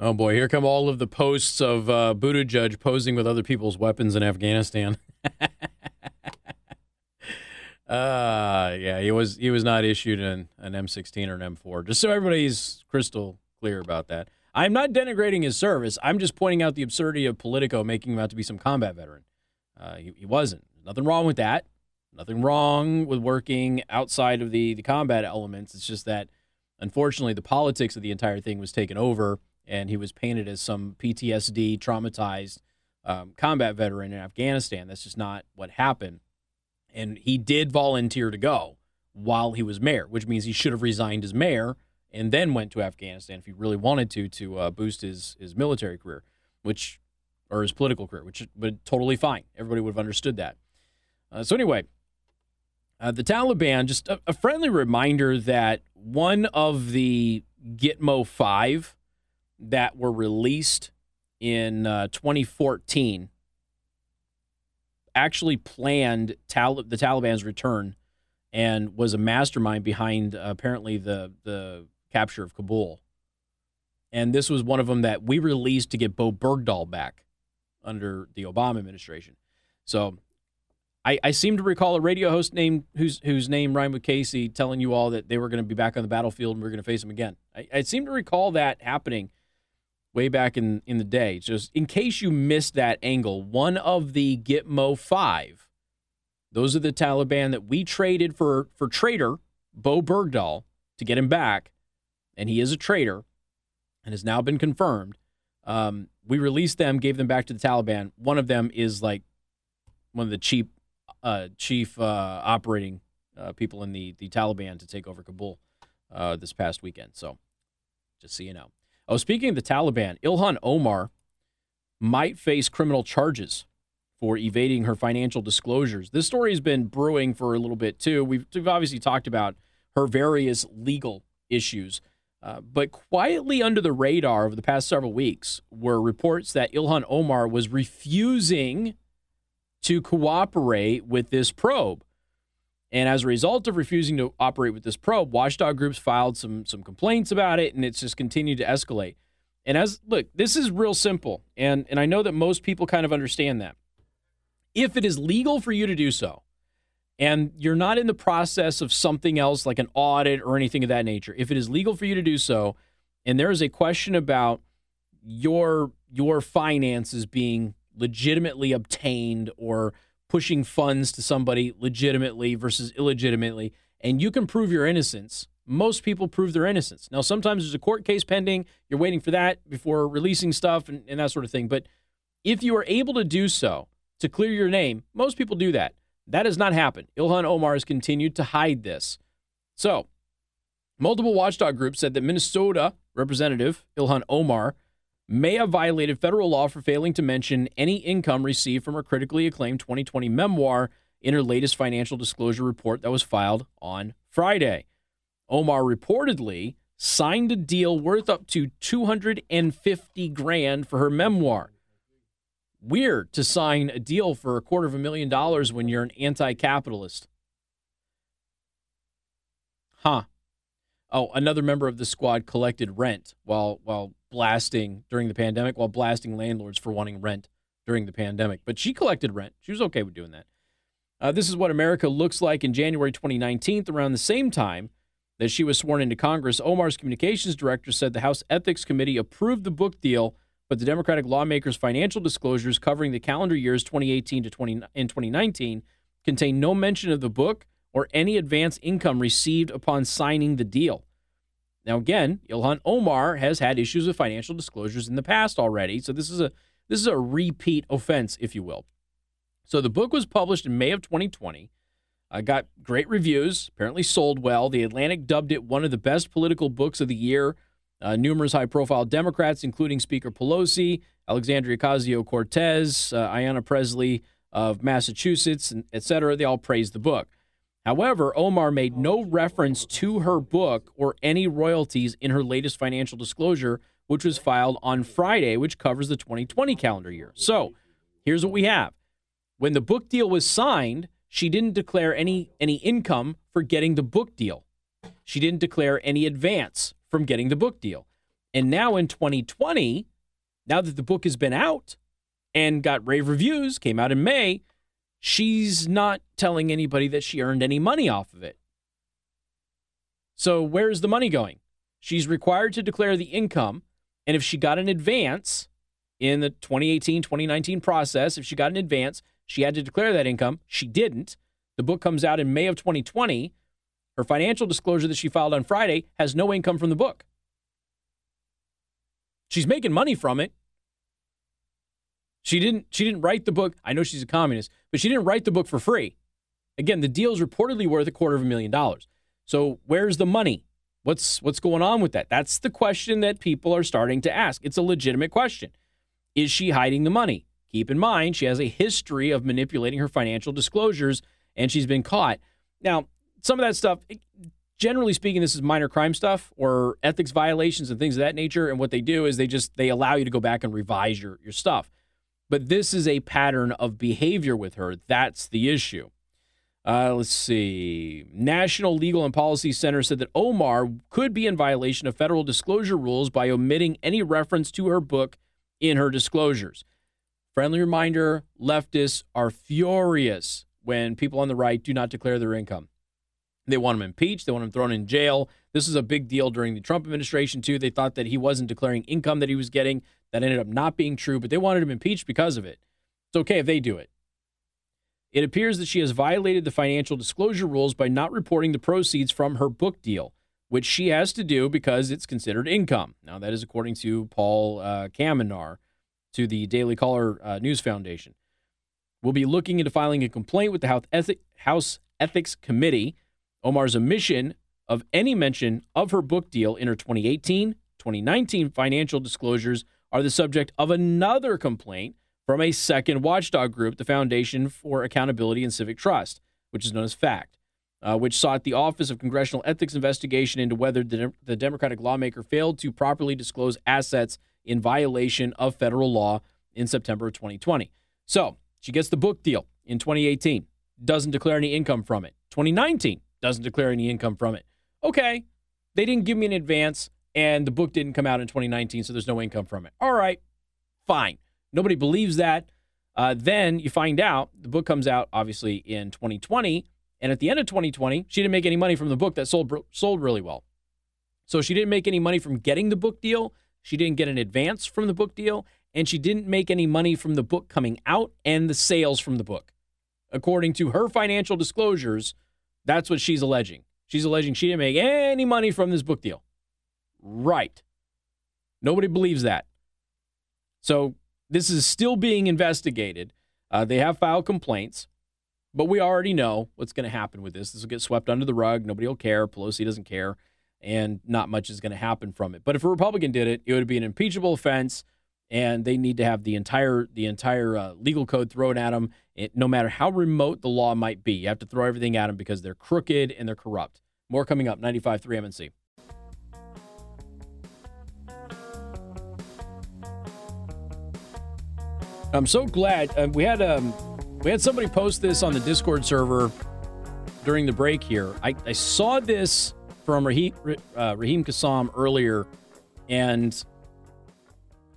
Oh boy, here come all of the posts of uh, Buttigieg posing with other people's weapons in Afghanistan. uh, yeah, he was he was not issued an, an M16 or an M4. Just so everybody's crystal clear about that. I'm not denigrating his service. I'm just pointing out the absurdity of Politico making him out to be some combat veteran. Uh, he, he wasn't. Nothing wrong with that. Nothing wrong with working outside of the the combat elements. It's just that unfortunately the politics of the entire thing was taken over and he was painted as some PTSD traumatized um, combat veteran in Afghanistan. That's just not what happened. And he did volunteer to go while he was mayor, which means he should have resigned as mayor and then went to Afghanistan if he really wanted to to uh, boost his his military career, which or his political career, which would totally fine. Everybody would have understood that. Uh, so anyway, uh, the Taliban, just a, a, friendly reminder that one of the Gitmo Five that were released in uh, 2014 actually planned Tal- the Taliban's return and was a mastermind behind uh, apparently the the capture of Kabul. And this was one of them that we released to get Bowe Bergdahl back under the Obama administration. So I, I seem to recall a radio host named whose whose name rhymed with Casey telling you all that they were going to be back on the battlefield and we are going to face them again. I, I seem to recall that happening way back in, in the day. Just in case you missed that angle, one of the Gitmo five, those are the Taliban that we traded for for traitor Bowe Bergdahl to get him back, and he is a traitor, and has now been confirmed. Um, we released them, gave them back to the Taliban. One of them is like one of the chief uh, chief uh, operating uh, people in the the Taliban to take over Kabul uh, this past weekend. So, just so you know. Oh, speaking of the Taliban, Ilhan Omar might face criminal charges for evading her financial disclosures. This story has been brewing for a little bit too. We've, we've obviously talked about her various legal issues. Uh, but quietly under the radar over the past several weeks were reports that Ilhan Omar was refusing to cooperate with this probe. And as a result of refusing to operate with this probe, watchdog groups filed some some complaints about it, and it's just continued to escalate. And as look, this is real simple, and and I know that most people kind of understand that. If it is legal for you to do so, and you're not in the process of something else like an audit or anything of that nature, if it is legal for you to do so, and there is a question about your your finances being legitimately obtained or pushing funds to somebody legitimately versus illegitimately, and you can prove your innocence. Most people prove their innocence. Now, sometimes there's a court case pending. You're waiting for that before releasing stuff and, and that sort of thing. But if you are able to do so to clear your name, most people do that. That has not happened. Ilhan Omar has continued to hide this. So, multiple watchdog groups said that Minnesota Representative Ilhan Omar may have violated federal law for failing to mention any income received from her critically acclaimed 2020 memoir in her latest financial disclosure report that was filed on Friday. Omar reportedly signed a deal worth up to 250 grand for her memoir. Weird to sign a deal for a quarter of a million dollars when you're an anti-capitalist. Huh. Oh, another member of the squad collected rent while while blasting during the pandemic, while blasting landlords for wanting rent during the pandemic. But she collected rent. She was okay with doing that. Uh, this is what America looks like in January 2019, around the same time that she was sworn into Congress. Omar's communications director said the House Ethics Committee approved the book deal, but the Democratic lawmakers' financial disclosures covering the calendar years 2018 to 20 and 2019 contain no mention of the book or any advance income received upon signing the deal. Now, again, Ilhan Omar has had issues with financial disclosures in the past already, so this is a this is a repeat offense, if you will. So the book was published in May of 2020. I got great reviews. Apparently sold well. The Atlantic dubbed it one of the best political books of the year. Uh, numerous high-profile Democrats, including Speaker Pelosi, Alexandria Ocasio-Cortez, uh, Ayanna Pressley of Massachusetts, et cetera, they all praised the book. However, Omar made no reference to her book or any royalties in her latest financial disclosure, which was filed on Friday, which covers the 2020 calendar year. So here's what we have. When the book deal was signed, she didn't declare any, any income for getting the book deal. She didn't declare any advance from getting the book deal. And now in 2020, now that the book has been out and got rave reviews, came out in May, she's not telling anybody that she earned any money off of it. So where's the money going? She's required to declare the income. And if she got an advance in the 2018 2019 process, if she got an advance, she had to declare that income. She didn't. The book comes out in May of 2020. Her financial disclosure that she filed on Friday has no income from the book. She's making money from it. She didn't she didn't write the book. I know she's a communist, but she didn't write the book for free. Again, the deal is reportedly worth a quarter of a million dollars. So where's the money? What's what's going on with that? That's the question that people are starting to ask. It's a legitimate question. Is she hiding the money? Keep in mind, she has a history of manipulating her financial disclosures and she's been caught. Now, some of that stuff, generally speaking, this is minor crime stuff or ethics violations and things of that nature. And what they do is they just they allow you to go back and revise your, your stuff. But this is a pattern of behavior with her. That's the issue. Uh, let's see. National Legal and Policy Center said that Omar could be in violation of federal disclosure rules by omitting any reference to her book in her disclosures. Friendly reminder leftists are furious when people on the right do not declare their income. They want him impeached, they want him thrown in jail. This is a big deal during the Trump administration, too. They thought that he wasn't declaring income that he was getting. That ended up not being true, but they wanted him impeached because of it. It's okay if they do it. It appears that she has violated the financial disclosure rules by not reporting the proceeds from her book deal, which she has to do because it's considered income. Now, that is according to Paul uh, Kamenar to the Daily Caller uh, News Foundation. We'll be looking into filing a complaint with the House Ethics Committee. Omar's omission of any mention of her book deal in her 2018 2019 financial disclosures are the subject of another complaint from a second watchdog group, the Foundation for Accountability and Civic Trust, which is known as FACT, uh, which sought the Office of Congressional Ethics investigation into whether the, the Democratic lawmaker failed to properly disclose assets in violation of federal law in September of 2020. So she gets the book deal in 2018, doesn't declare any income from it. 2019 doesn't declare any income from it. Okay, they didn't give me an advance, and the book didn't come out in 2019, so there's no income from it. All right, fine. Nobody believes that. Uh, then you find out the book comes out obviously in 2020, and at the end of 2020, she didn't make any money from the book that sold sold really well. So she didn't make any money from getting the book deal. She didn't get an advance from the book deal, and she didn't make any money from the book coming out and the sales from the book. According to her financial disclosures, that's what she's alleging. She's alleging she didn't make any money from this book deal. Right. Nobody believes that. So this is still being investigated. Uh, they have filed complaints, but we already know what's going to happen with this. This will get swept under the rug. Nobody will care. Pelosi doesn't care, and not much is going to happen from it. But if a Republican did it, it would be an impeachable offense, and they need to have the entire the entire uh, legal code thrown at them. It, no matter how remote the law might be, you have to throw everything at them because they're crooked and they're corrupt. More coming up. 95.3 MNC. I'm so glad uh, we had um, we had somebody post this on the Discord server during the break here. I, I saw this from Raheem, uh, Raheem Kassam earlier, and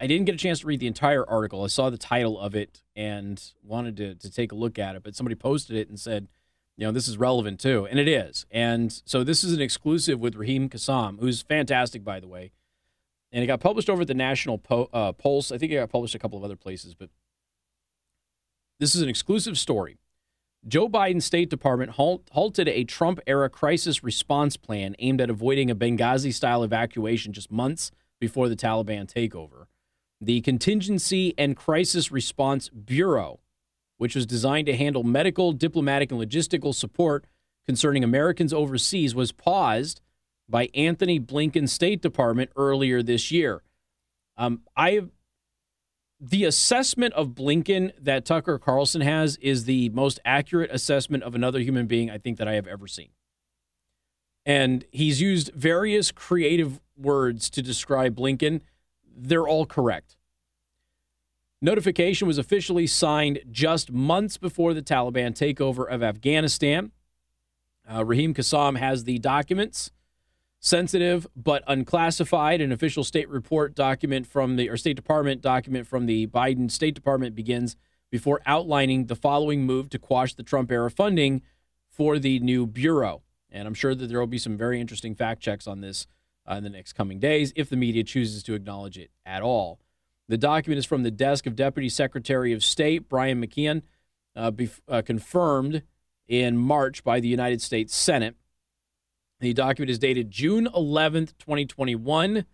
I didn't get a chance to read the entire article. I saw the title of it and wanted to, to take a look at it, but somebody posted it and said, you know, this is relevant too. And it is. And so this is an exclusive with Raheem Kassam, who's fantastic, by the way. And it got published over at the National po- uh, Pulse. I think it got published a couple of other places, but this is an exclusive story. Joe Biden's State Department halt, halted a Trump era crisis response plan aimed at avoiding a Benghazi style evacuation just months before the Taliban takeover. The Contingency and Crisis Response Bureau, which was designed to handle medical, diplomatic, and logistical support concerning Americans overseas, was paused by Antony Blinken's State Department earlier this year. Um, I the assessment of Blinken that Tucker Carlson has is the most accurate assessment of another human being I think that I have ever seen. And he's used various creative words to describe Blinken. They're all correct. Notification was officially signed just months before the Taliban takeover of Afghanistan. Uh, Raheem Kassam has the documents. sensitive but unclassified. An official state report document from the or State Department document from the Biden State Department begins before outlining the following move to quash the Trump era funding for the new bureau. And I'm sure that there will be some very interesting fact checks on this uh, in the next coming days if the media chooses to acknowledge it at all. The document is from the desk of Deputy Secretary of State Brian McKeon, uh, uh, confirmed in March by the United States Senate. The document is dated June 11th, 2021.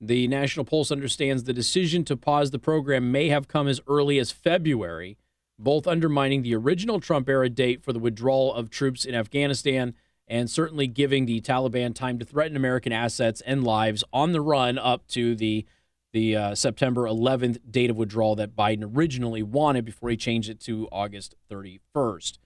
The National Pulse understands the decision to pause the program may have come as early as February, both undermining the original Trump era date for the withdrawal of troops in Afghanistan and certainly giving the Taliban time to threaten American assets and lives on the run up to the the uh, September 11th date of withdrawal that Biden originally wanted before he changed it to August 31st.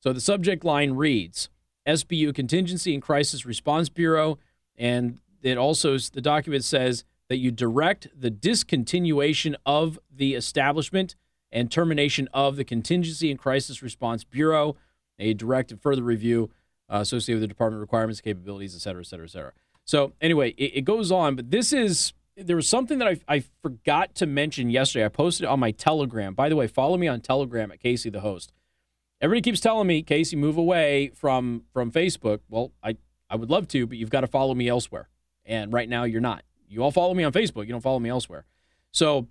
So the subject line reads SBU Contingency and Crisis Response Bureau. And it also, the document says that you direct the discontinuation of the establishment and termination of the Contingency and Crisis Response Bureau, a direct further review uh, associated with the department requirements, capabilities, et cetera, et cetera, et cetera. So, anyway, it, it goes on, but this is there was something that I, I forgot to mention yesterday. I posted it on my Telegram. By the way, follow me on Telegram at Casey the host. Everybody keeps telling me, Casey, move away from from Facebook. Well, I I would love to, but you've got to follow me elsewhere. And right now, you're not. You all follow me on Facebook. You don't follow me elsewhere. So,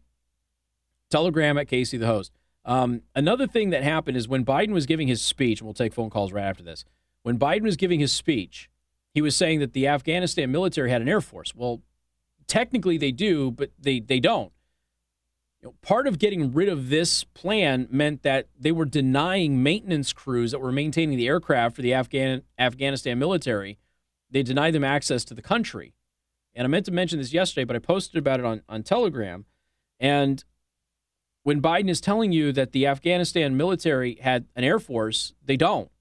Telegram at Casey the host. Um, another thing that happened is when Biden was giving his speech, and we'll take phone calls right after this. When Biden was giving his speech, he was saying that the Afghanistan military had an air force. Well, technically they do, but they they don't you know, part of getting rid of this plan meant that they were denying maintenance crews that were maintaining the aircraft for the Afghan Afghanistan military. They denied them access to the country. And I meant to mention this yesterday, but I posted about it on, on Telegram. And when Biden is telling you that the Afghanistan military had an air force, they don't.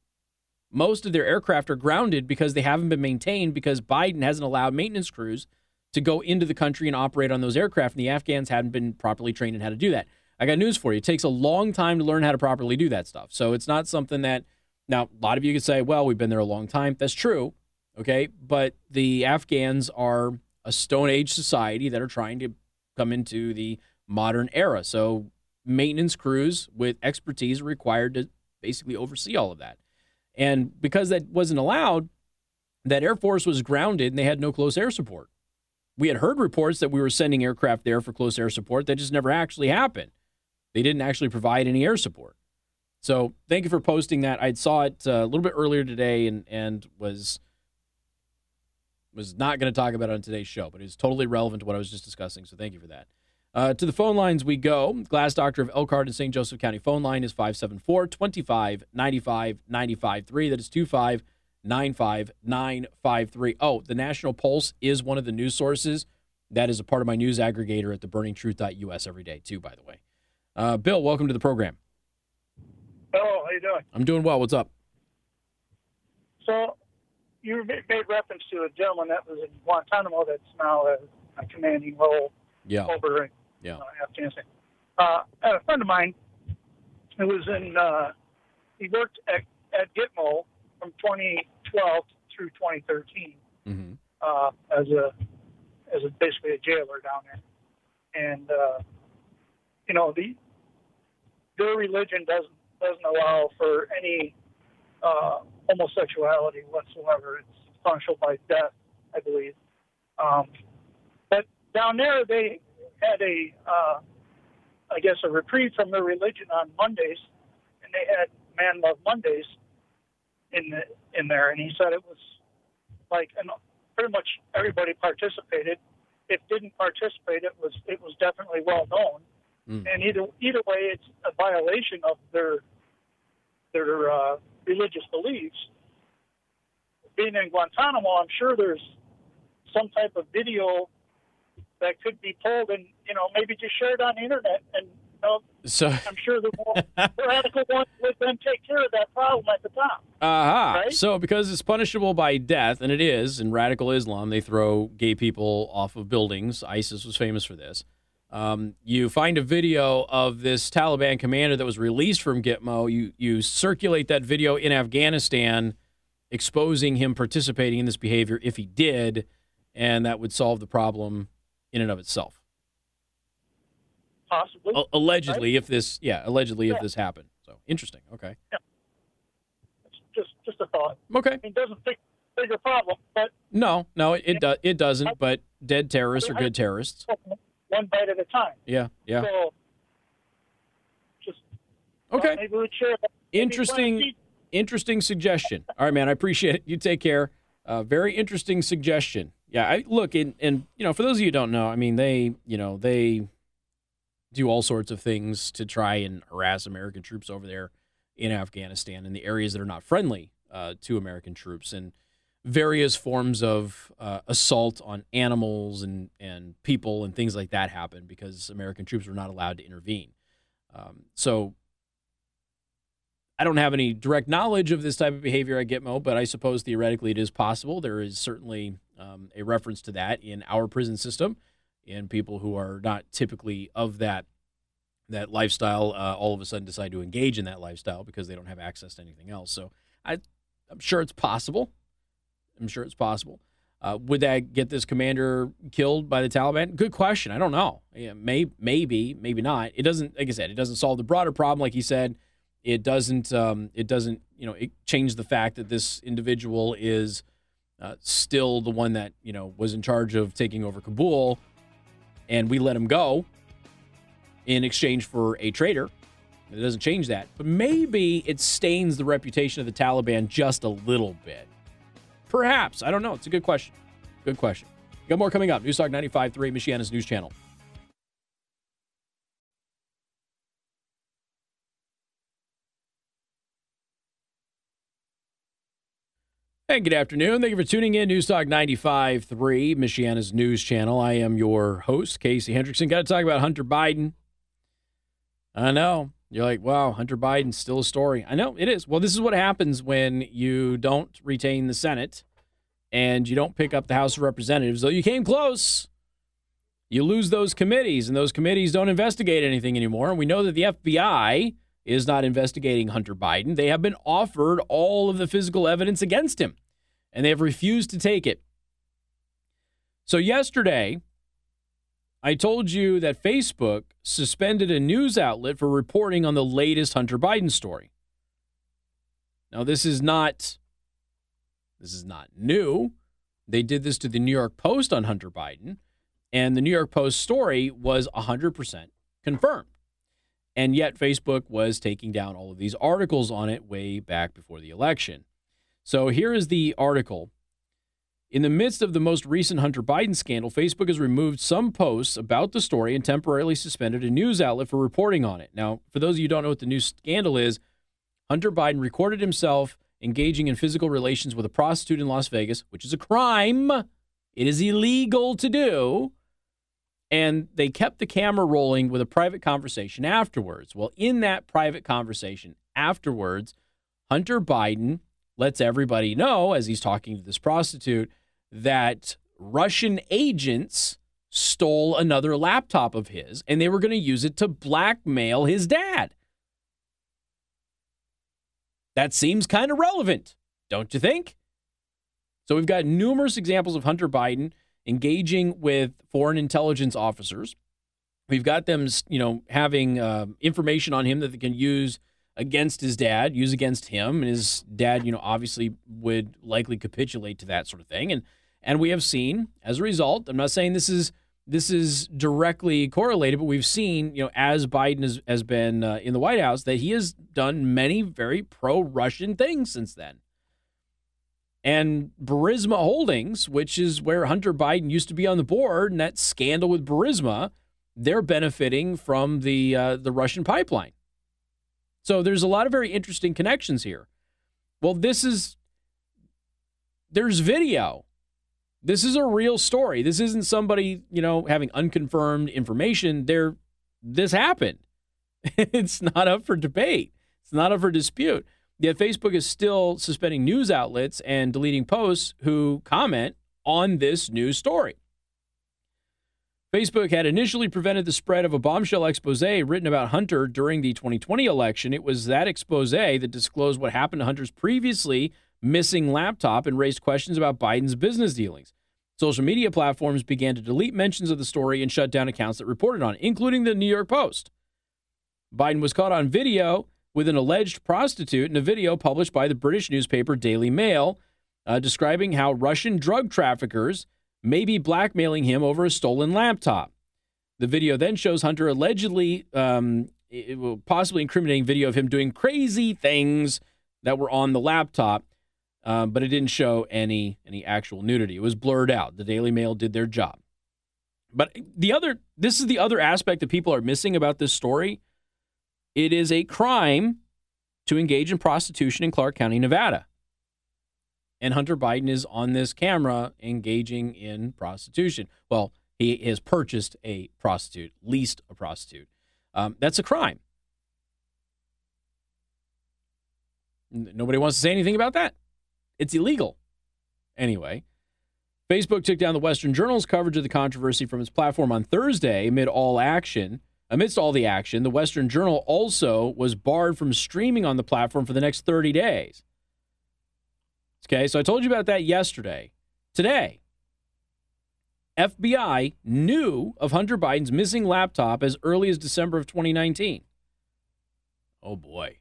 Most of their aircraft are grounded because they haven't been maintained because Biden hasn't allowed maintenance crews to go into the country and operate on those aircraft, and the Afghans hadn't been properly trained in how to do that. I got news for you. It takes a long time to learn how to properly do that stuff. So it's not something that, now, a lot of you could say, well, we've been there a long time. That's true. Okay. But the Afghans are a Stone Age society that are trying to come into the modern era. So maintenance crews with expertise are required to basically oversee all of that. And because that wasn't allowed, that Air Force was grounded and they had no close air support we had heard reports that we were sending aircraft there for close air support. That just never actually happened. They didn't actually provide any air support. So thank you for posting that. I saw it uh, a little bit earlier today and and was was not going to talk about it on today's show, but it's totally relevant to what I was just discussing. So thank you for that. Uh, to the phone lines we go. Glass Doctor of Elkhart and St. Joseph County phone line is 574 25 95 95 3. That is 25 95953. Oh, the National Pulse is one of the news sources. That is a part of my news aggregator at theburningtruth.us every day, too, by the way. Uh, Bill, welcome to the program. Hello, how you doing? I'm doing well. What's up? So, you made reference to a gentleman that was in Guantanamo that's now a, a commanding role yeah. over yeah. uh, Afghanistan. Uh, a friend of mine who was in, uh, he worked at, at Gitmo from 2012 through 2013 mm-hmm. uh, as a as a, basically a jailer down there, and uh, you know the their religion doesn't doesn't allow for any uh, homosexuality whatsoever. It's punishable by death, I believe. Um, but down there, they had a, uh, I guess, a reprieve from their religion on Mondays, and they had Man Love Mondays, in the, in there, and he said it was like, and pretty much everybody participated. If didn't participate, it was it was definitely well known. Mm. And either either way, it's a violation of their their uh, religious beliefs. Being in Guantanamo, I'm sure there's some type of video that could be pulled and you know maybe just shared on the internet and know, so I'm sure the more radical ones would then take care of that problem at the top. Uh-huh. Right? So because it's punishable by death, and it is in radical Islam, they throw gay people off of buildings. ISIS was famous for this. Um, you find a video of this Taliban commander that was released from Gitmo. You you circulate that video in Afghanistan, exposing him participating in this behavior if he did, and that would solve the problem in and of itself. Possibly. A- allegedly, right? if this, yeah, allegedly yeah. if this happened. So interesting. Okay. Yeah. It's just just a thought. Okay. It doesn't fix bigger problem, but no, no, it it, do, it doesn't. But dead terrorists are good terrorists. One bite at a time. Yeah. Yeah. So just okay. maybe we share. Interesting. Interesting suggestion. All right, man. I appreciate it. You take care. Uh, very interesting suggestion. Yeah, I look and and you know, for those of you who don't know, I mean, they you know they do all sorts of things to try and harass American troops over there in Afghanistan in the areas that are not friendly uh, to American troops and various forms of uh, assault on animals and, and people and things like that happen because American troops were not allowed to intervene. Um, so I don't have any direct knowledge of this type of behavior at Gitmo, but I suppose theoretically it is possible. There is certainly um, a reference to that in our prison system and people who are not typically of that that lifestyle uh, all of a sudden decide to engage in that lifestyle because they don't have access to anything else. So I, I'm sure it's possible. I'm sure it's possible. Uh, would that get this commander killed by the Taliban? Good question. I don't know. Yeah, may, maybe, maybe not. It doesn't. Like I said, it doesn't solve the broader problem. Like he said, it doesn't. Um, it doesn't. You know, it change the fact that this individual is uh, still the one that you know was in charge of taking over Kabul and we let him go in exchange for a traitor. It doesn't change that. But maybe it stains the reputation of the Taliban just a little bit. Perhaps. I don't know. It's a good question. Good question. Got more coming up. Newstalk 95.3, Michiana's news channel. Hey, good afternoon. Thank you for tuning in. News Talk 95.3, Michiana's news channel. I am your host, Casey Hendrickson. Got to talk about Hunter Biden. I know. You're like, wow, Hunter Biden's still a story. I know it is. Well, this is what happens when you don't retain the Senate and you don't pick up the House of Representatives, though you came close. You lose those committees, and those committees don't investigate anything anymore. And we know that the FBI is not investigating Hunter Biden. They have been offered all of the physical evidence against him, and they have refused to take it. So, yesterday, I told you that Facebook suspended a news outlet for reporting on the latest Hunter Biden story. Now, this is not this is not new. They did this to the New York Post on Hunter Biden, and the New York Post story was 100% confirmed. And yet, Facebook was taking down all of these articles on it way back before the election. So here is the article. In the midst of the most recent Hunter Biden scandal, Facebook has removed some posts about the story and temporarily suspended a news outlet for reporting on it. Now, for those of you who don't know what the new scandal is, Hunter Biden recorded himself engaging in physical relations with a prostitute in Las Vegas, which is a crime. It is illegal to do and they kept the camera rolling with a private conversation afterwards. Well, in that private conversation afterwards, Hunter Biden lets everybody know, as he's talking to this prostitute, that Russian agents stole another laptop of his and they were going to use it to blackmail his dad. That seems kind of relevant, don't you think? So we've got numerous examples of Hunter Biden engaging with foreign intelligence officers. We've got them, you know, having uh, information on him that they can use against his dad, use against him, and his dad, you know, obviously would likely capitulate to that sort of thing. And and we have seen, as a result, I'm not saying this is this is directly correlated, but we've seen, you know, as Biden has, has been uh, in the White House, that he has done many very pro-Russian things since then. And Burisma Holdings, which is where Hunter Biden used to be on the board, and that scandal with Burisma, they're benefiting from the uh, the Russian pipeline. So there's a lot of very interesting connections here. Well, this is there's video. This is a real story. This isn't somebody, you know, having unconfirmed information. There this happened. it's not up for debate. It's not up for dispute. Yet Facebook is still suspending news outlets and deleting posts who comment on this news story. Facebook had initially prevented the spread of a bombshell expose written about Hunter during the 2020 election. It was that expose that disclosed what happened to Hunter's previously missing laptop and raised questions about Biden's business dealings. Social media platforms began to delete mentions of the story and shut down accounts that reported on it, including the New York Post. Biden was caught on video with an alleged prostitute in a video published by the British newspaper Daily Mail, uh, describing how Russian drug traffickers may be blackmailing him over a stolen laptop. The video then shows Hunter allegedly, um, possibly incriminating video of him doing crazy things that were on the laptop, um, but it didn't show any any actual nudity. It was blurred out. The Daily Mail did their job. But the other, this is the other aspect that people are missing about this story. It is a crime to engage in prostitution in Clark County, Nevada. And Hunter Biden is on this camera engaging in prostitution. Well, he has purchased a prostitute, leased a prostitute. Um, that's a crime. Nobody wants to say anything about that. It's illegal. Anyway, Facebook took down the Western Journal's coverage of the controversy from its platform on Thursday amid all action. Amidst all the action, the Western Journal also was barred from streaming on the platform for the next 30 days. Okay, so I told you about that yesterday. Today, FBI knew of Hunter Biden's missing laptop as early as December of 2019. Oh boy.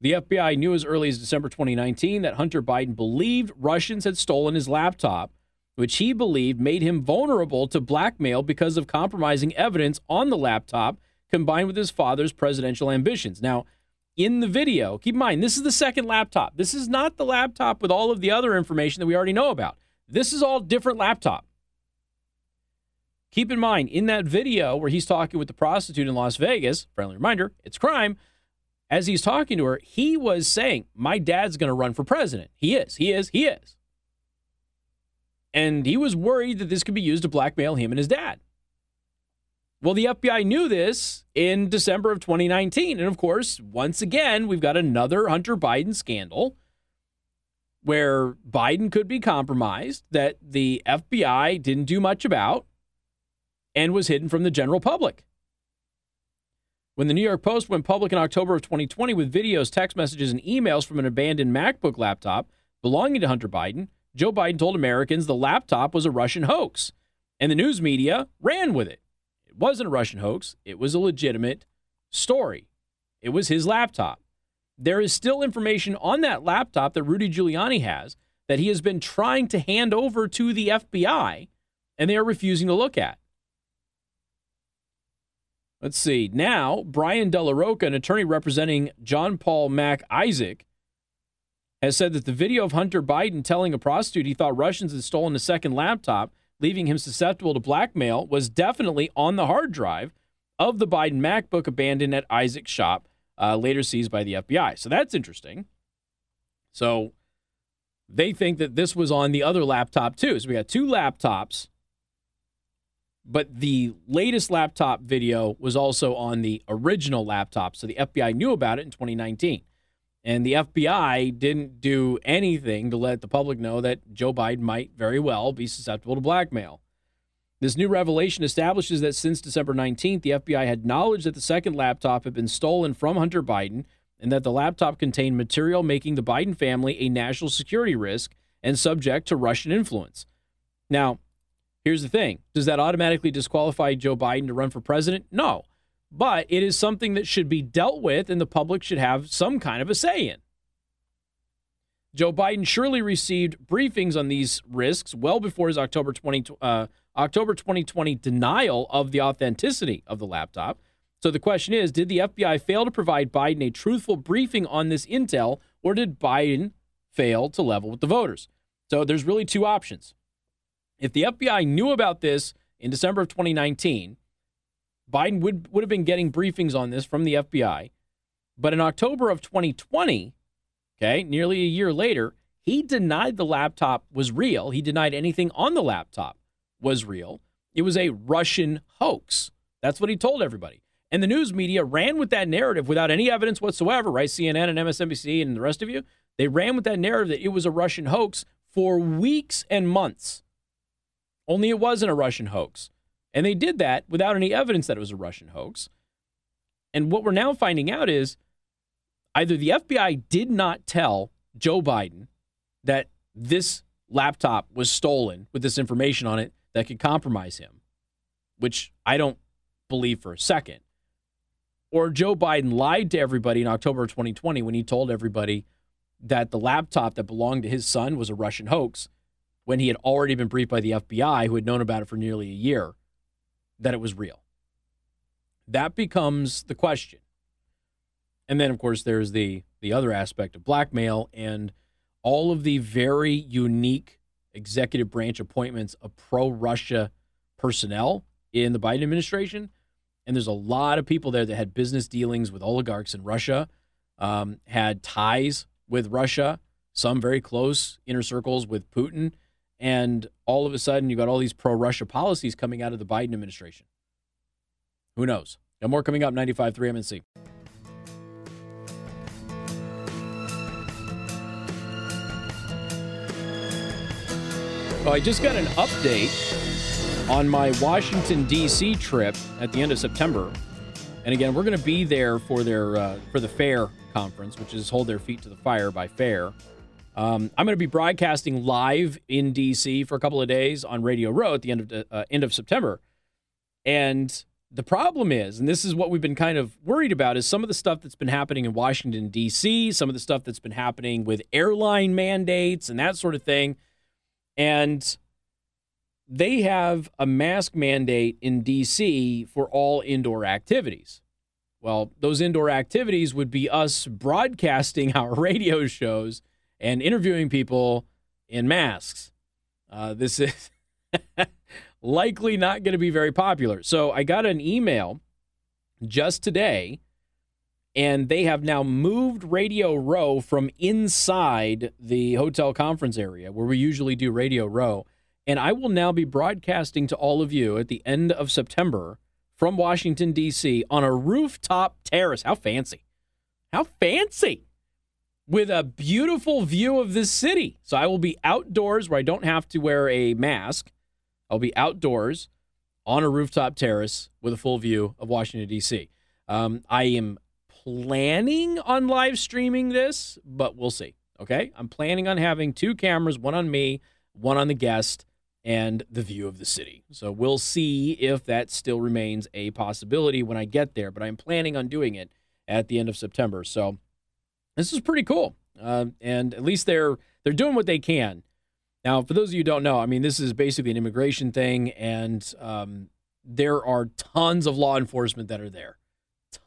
The FBI knew as early as December 2019 that Hunter Biden believed Russians had stolen his laptop, which he believed made him vulnerable to blackmail because of compromising evidence on the laptop combined with his father's presidential ambitions. Now, in the video, keep in mind, this is the second laptop. This is not the laptop with all of the other information that we already know about. This is all different laptop. Keep in mind, in that video where he's talking with the prostitute in Las Vegas, friendly reminder, it's crime. As he's talking to her, he was saying, My dad's going to run for president. He is, he is, he is. And he was worried that this could be used to blackmail him and his dad. Well, the FBI knew this in December of 2019. And of course, once again, we've got another Hunter Biden scandal where Biden could be compromised that the FBI didn't do much about and was hidden from the general public. When the New York Post went public in October of 2020 with videos, text messages, and emails from an abandoned MacBook laptop belonging to Hunter Biden, Joe Biden told Americans the laptop was a Russian hoax, and the news media ran with it. It wasn't a Russian hoax, it was a legitimate story. It was his laptop. There is still information on that laptop that Rudy Giuliani has that he has been trying to hand over to the FBI, and they are refusing to look at. Let's see. Now, Brian Della Rocca, an attorney representing John Paul Mac Isaac, has said that the video of Hunter Biden telling a prostitute he thought Russians had stolen a second laptop leaving him susceptible to blackmail, was definitely on the hard drive of the Biden MacBook abandoned at Isaac's shop, uh, later seized by the FBI. So that's interesting. So they think that this was on the other laptop too. So we got two laptops, but the latest laptop video was also on the original laptop. So the FBI knew about it in 2019. And the FBI didn't do anything to let the public know that Joe Biden might very well be susceptible to blackmail. This new revelation establishes that since December 19th, the FBI had knowledge that the second laptop had been stolen from Hunter Biden and that the laptop contained material making the Biden family a national security risk and subject to Russian influence. Now, here's the thing does that automatically disqualify Joe Biden to run for president? No but it is something that should be dealt with and the public should have some kind of a say in. Joe Biden surely received briefings on these risks well before his October 20, uh, October 2020 denial of the authenticity of the laptop. So the question is Did the FBI fail to provide Biden a truthful briefing on this intel, or did Biden fail to level with the voters? So there's really two options. If the FBI knew about this in December of 2019, Biden would, would have been getting briefings on this from the FBI. But in October of 2020, okay, nearly a year later, he denied the laptop was real. He denied anything on the laptop was real. It was a Russian hoax. That's what he told everybody. And the news media ran with that narrative without any evidence whatsoever, right? CNN and MSNBC and the rest of you, they ran with that narrative that it was a Russian hoax for weeks and months. Only it wasn't a Russian hoax. And they did that without any evidence that it was a Russian hoax. And what we're now finding out is either the FBI did not tell Joe Biden that this laptop was stolen with this information on it that could compromise him, which I don't believe for a second. Or Joe Biden lied to everybody in October 2020 when he told everybody that the laptop that belonged to his son was a Russian hoax when he had already been briefed by the FBI, who had known about it for nearly a year, that it was real. That becomes the question. And then, of course, there's the the other aspect of blackmail and all of the very unique executive branch appointments of pro Russia personnel in the Biden administration. And there's a lot of people there that had business dealings with oligarchs in Russia, um, had ties with Russia, some very close inner circles with Putin. And all of a sudden, you got all these pro Russia policies coming out of the Biden administration. Who knows? Got more coming up 95.3 MNC. Oh, I just got an update on my Washington D.C. trip at the end of September, and again, we're going to be there for their uh, for the Fair conference, which is Hold Their Feet to the Fire by Fair. Um, I'm going to be broadcasting live in D.C. for a couple of days on Radio Row at the end of uh, end of September, and the problem is, and this is what we've been kind of worried about, is some of the stuff that's been happening in Washington D.C., some of the stuff that's been happening with airline mandates and that sort of thing and they have a mask mandate in DC for all indoor activities. Well, those indoor activities would be us broadcasting our radio shows and interviewing people in masks. Uh, this is likely not going to be very popular. So I got an email just today and they have now moved Radio Row from inside the hotel conference area where we usually do Radio Row. And I will now be broadcasting to all of you at the end of September from Washington, D.C. on a rooftop terrace. How fancy! How fancy! With a beautiful view of this city. So I will be outdoors where I don't have to wear a mask. I'll be outdoors on a rooftop terrace with a full view of Washington, D.C. Um, I am planning on live streaming this, but we'll see. Okay. I'm planning on having two cameras, one on me, one on the guest, and the view of the city. So we'll see if that still remains a possibility when I get there, but I'm planning on doing it at the end of September. So this is pretty cool. Uh, and at least they're they're doing what they can. Now, for those of you who don't know, I mean, this is basically an immigration thing, and um, there are tons of law enforcement that are there.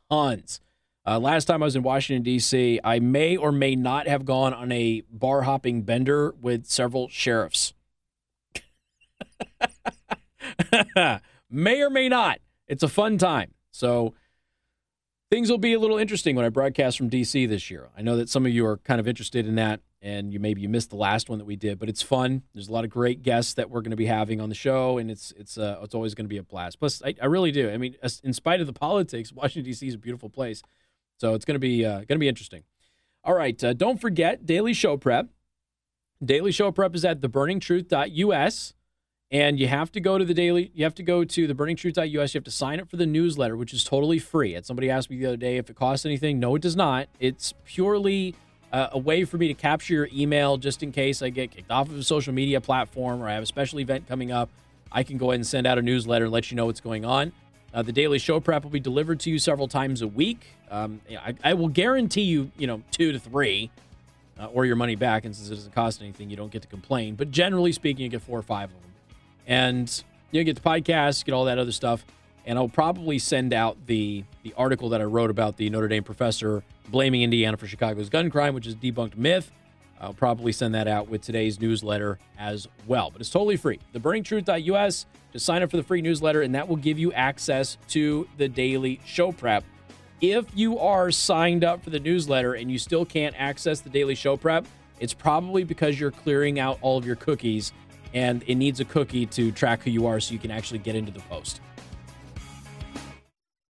Tons. Uh, last time I was in Washington, D.C., I may or may not have gone on a bar hopping bender with several sheriffs. may or may not. It's a fun time. So things will be a little interesting when I broadcast from D.C. this year. I know that some of you are kind of interested in that, and you maybe you missed the last one that we did, but it's fun. There's a lot of great guests that we're going to be having on the show, and it's it's uh, it's always going to be a blast. Plus, I, I really do. I mean, in spite of the politics, Washington D.C. is a beautiful place. So it's going to be uh, going to be interesting. All right, uh, don't forget Daily Show Prep. Daily Show Prep is at theburningtruth.us, and you have to go to the daily. You have to go to the theburningtruth.us. You have to sign up for the newsletter, which is totally free. And somebody asked me the other day if it costs anything. No, it does not. It's purely uh, a way for me to capture your email just in case I get kicked off of a social media platform or I have a special event coming up. I can go ahead and send out a newsletter and let you know what's going on. Uh, the daily show prep will be delivered to you several times a week. Um, I, I, will guarantee you, you know, two to three, uh, or your money back. And since it doesn't cost anything, you don't get to complain. But generally speaking, you get four or five of them, and you get the podcast, get all that other stuff. And I'll probably send out the the article that I wrote about the Notre Dame professor blaming Indiana for Chicago's gun crime, which is debunked myth. I'll probably send that out with today's newsletter as well. But it's totally free. TheBurningTruth.us. Just sign up for the free newsletter, and that will give you access to the daily show prep. If you are signed up for the newsletter and you still can't access the daily show prep, it's probably because you're clearing out all of your cookies and it needs a cookie to track who you are so you can actually get into the post.